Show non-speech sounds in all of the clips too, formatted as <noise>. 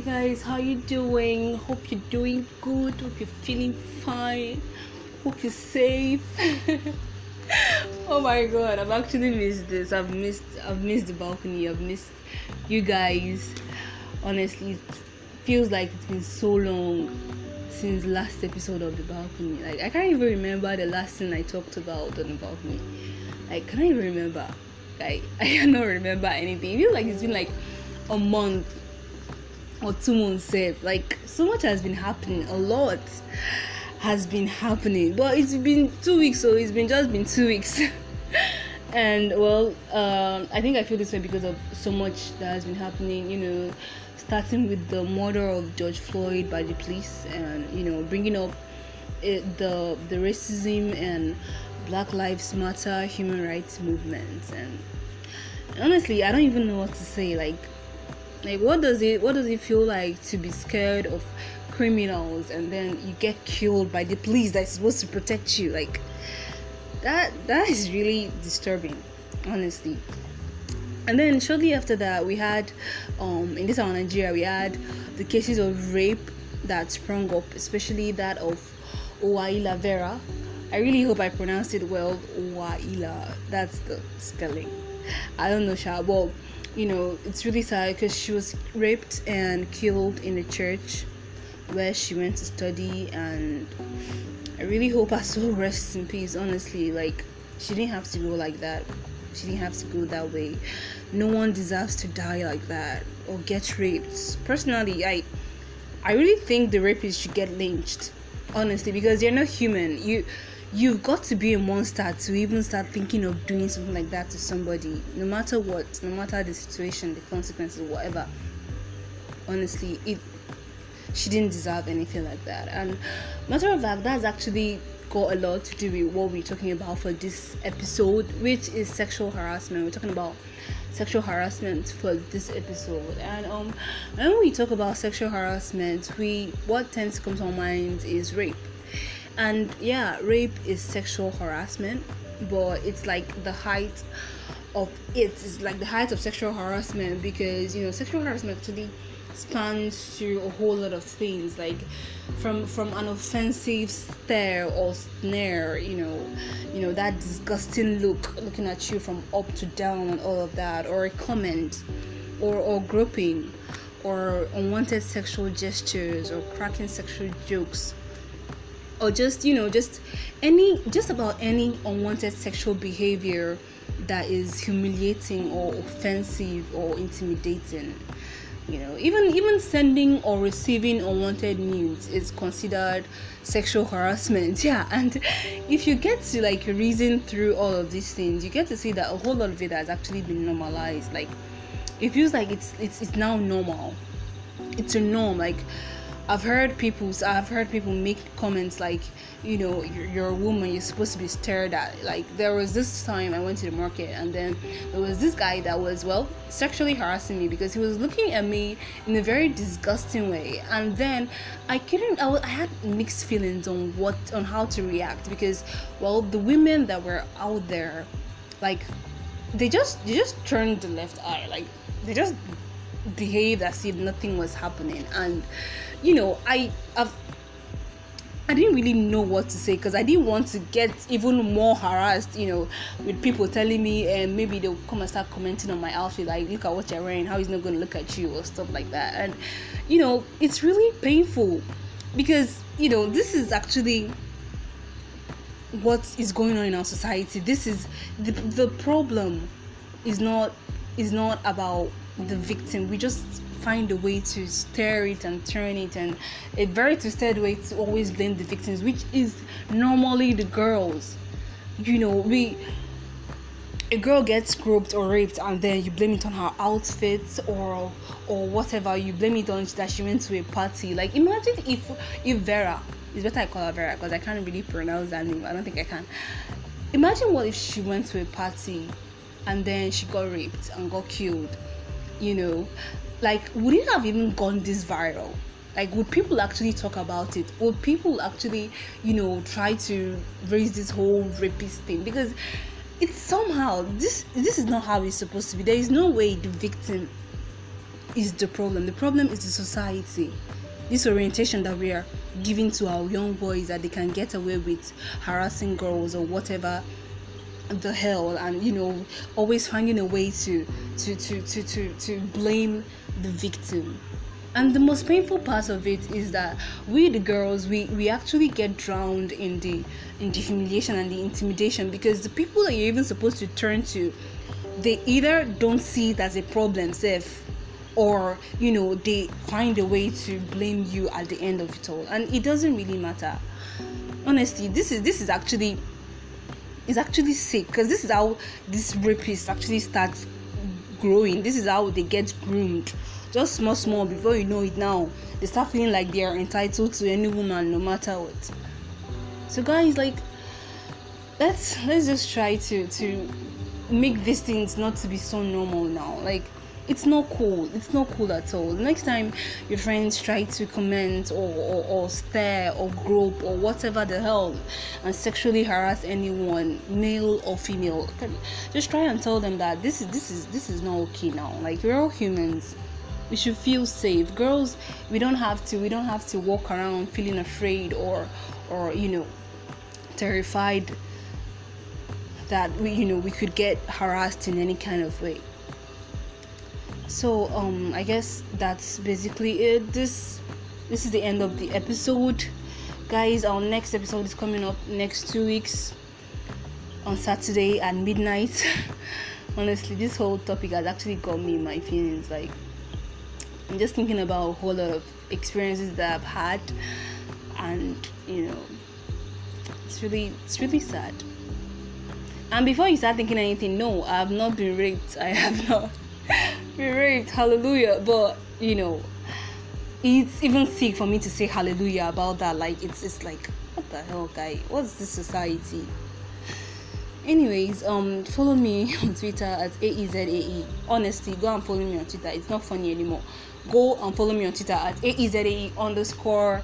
guys, how you doing? Hope you're doing good. Hope you're feeling fine. Hope you're safe. <laughs> oh my god, I've actually missed this. I've missed I've missed the balcony. I've missed you guys. Honestly, it feels like it's been so long since last episode of the balcony. Like I can't even remember the last thing I talked about on the balcony. Like can I even remember? Like <laughs> I cannot remember anything. It feels like it's been like a month or two months safe. Like so much has been happening. A lot has been happening. But it's been two weeks, so it's been just been two weeks. <laughs> and well, um, I think I feel this way because of so much that has been happening. You know, starting with the murder of George Floyd by the police, and you know, bringing up it, the the racism and Black Lives Matter human rights movements, and honestly, I don't even know what to say. Like like what does it what does it feel like to be scared of criminals and then you get killed by the police that's supposed to protect you like that that is really disturbing honestly and then shortly after that we had um in this our nigeria we had the cases of rape that sprung up especially that of Uwaila Vera. I really hope I pronounced it well. Uwaila. That's the spelling. I don't know, Sha, you know, it's really sad because she was raped and killed in a church where she went to study, and I really hope her soul <laughs> rests in peace. Honestly, like she didn't have to go like that. She didn't have to go that way. No one deserves to die like that or get raped. Personally, I I really think the rapist should get lynched. Honestly, because they're not human. You you've got to be a monster to even start thinking of doing something like that to somebody no matter what no matter the situation the consequences whatever. Honestly it she didn't deserve anything like that. And matter of fact that's actually got a lot to do with what we're talking about for this episode which is sexual harassment. We're talking about sexual harassment for this episode. And um when we talk about sexual harassment we what tends to come to our minds is rape and yeah rape is sexual harassment but it's like the height of it is like the height of sexual harassment because you know sexual harassment actually spans through a whole lot of things like from from an offensive stare or snare you know you know that disgusting look looking at you from up to down and all of that or a comment or or groping or unwanted sexual gestures or cracking sexual jokes or just you know just any just about any unwanted sexual behavior that is humiliating or offensive or intimidating. You know even even sending or receiving unwanted news is considered sexual harassment. <laughs> Yeah and if you get to like reason through all of these things you get to see that a whole lot of it has actually been normalized. Like it feels like it's it's, it's now normal. It's a norm. Like I've heard people I've heard people make comments like you know you're, you're, a woman you're supposed to be stared at. Like there was this time I went to the market and then there was this guy that was well sexually harassing me because he was looking at me in a very disgusting way. And then I couldn't I, I had mixed feelings on what on how to react because well the women that were out there like they just they just turned the left eye like they just behaved as if nothing was happening and you know i I've, I didn't really know what to say because I didn't want to get even more harassed, you know, with people telling me and maybe they'll come and start commenting on my outfit, like, look at what you're wearing, how he's not going to look at you, or stuff like that. And, you know, it's really painful because, you know, this is actually what is going on in our society. This is the, the problem is not is not about the victim. We just find a way to stir it and turn it and a very twisted way to always blame the victims which is normally the girls. You know we a girl gets groped or raped and then you blame it on her outfits or or whatever. You blame it on that she went to a party. Like imagine if if vera it's better i call her vera because i can't really pronounce that name. I don't think i can. Imagine what if she went to a party and then she got raped and got killed you know like would it have even gone this viral like would people actually talk about it would people actually you know try to raise this whole rapist thing because it's somehow this this is not how it's supposed to be there is no way the victim is the problem. The problem is the society. This orientation that we are giving to our young boys that they can get away with harassing girls or whatever the hell and you know always finding a way to to to to to, to blame the victim. And the most painful part of it is that we the girls we we actually get drowned in the in the humiliation and the intimidation because the people that you're even supposed to turn to they either don't see it as a problem safe or you know they find a way to blame you at the end of it all. And it doesn't really matter. Honestly this is this is actually is actually sick because this is how this rapist actually starts growing. This is how they get groomed. Just small small before you know it now they start feeling like they are entitled to any woman no matter what. So guys like let's let's just try to to make these things not to be so normal now. Like it's not cool it's not cool at all. Next time your friends try to comment or, or, or stare or grope or whatever the hell and sexually harass anyone male or female just try and tell them that this is this is this is not okay now. Like we're all humans. We should feel safe. Girls we don't have to we don't have to walk around feeling afraid or or you know terrified that we you know we could get harassed in any kind of way so um i guess that's basically it this this is the end of the episode guys our next episode is coming up next two weeks on saturday at midnight <laughs> honestly this whole topic has actually got me my feelings like I'm just thinking about a whole lot of experiences that I've had, and you know, it's really it's really sad. And before you start thinking anything, no, I have not been raped. I have not <laughs> been raped. Hallelujah. But you know, it's even sick for me to say hallelujah about that. Like it's it's like what the hell, guy? What's this society? anyways um follow me <laughs> on twitter at aezae honestly go and follow me on twitter it's not funny anymore go and follow me on twitter at aezae underscore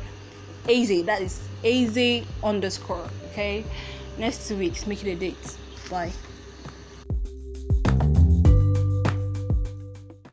az that is az underscore okay next two weeks make it a date bye